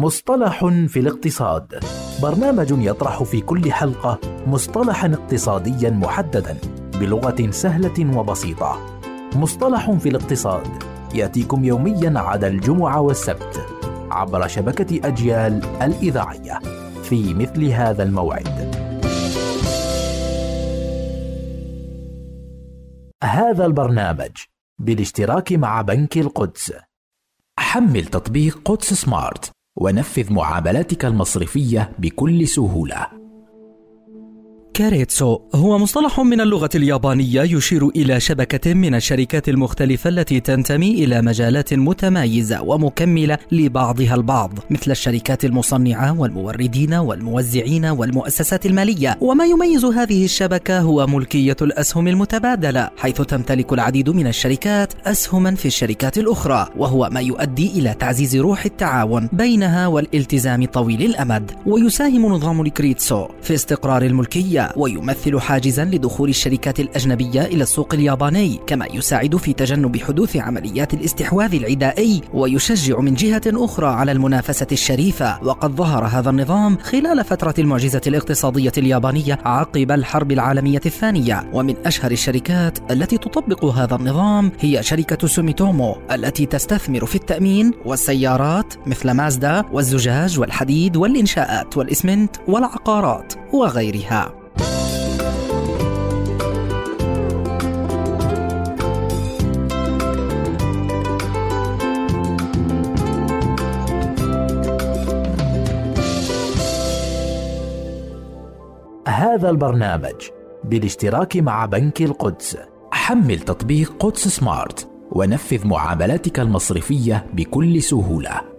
مصطلح في الاقتصاد. برنامج يطرح في كل حلقة مصطلحا اقتصاديا محددا بلغة سهلة وبسيطة. مصطلح في الاقتصاد يأتيكم يوميا عدا الجمعة والسبت عبر شبكة أجيال الإذاعية في مثل هذا الموعد. هذا البرنامج بالاشتراك مع بنك القدس. حمل تطبيق قدس سمارت. ونفذ معاملاتك المصرفية بكل سهولة. كاريتسو. هو مصطلح من اللغة اليابانية يشير إلى شبكة من الشركات المختلفة التي تنتمي إلى مجالات متمايزة ومكملة لبعضها البعض مثل الشركات المصنعة والموردين والموزعين والمؤسسات المالية. وما يميز هذه الشبكة هو ملكية الأسهم المتبادلة حيث تمتلك العديد من الشركات أسهما في الشركات الأخرى وهو ما يؤدي إلى تعزيز روح التعاون بينها والالتزام طويل الأمد. ويساهم نظام الكريتسو في استقرار الملكية. ويمثل حاجزا لدخول الشركات الأجنبية إلى السوق الياباني كما يساعد في تجنب حدوث عمليات الاستحواذ العدائي ويشجع من جهة أخرى على المنافسة الشريفة. وقد ظهر هذا النظام خلال فترة المعجزة الاقتصادية اليابانية عقب الحرب العالمية الثانية. ومن أشهر الشركات التي تطبق هذا النظام هي شركة سوميتومو التي تستثمر في التأمين والسيارات مثل مازدا والزجاج والحديد والإنشاءات والإسمنت والعقارات وغيرها. هذا البرنامج بالاشتراك مع بنك القدس. حمل تطبيق قدس سمارت ونفذ معاملاتك المصرفية بكل سهولة.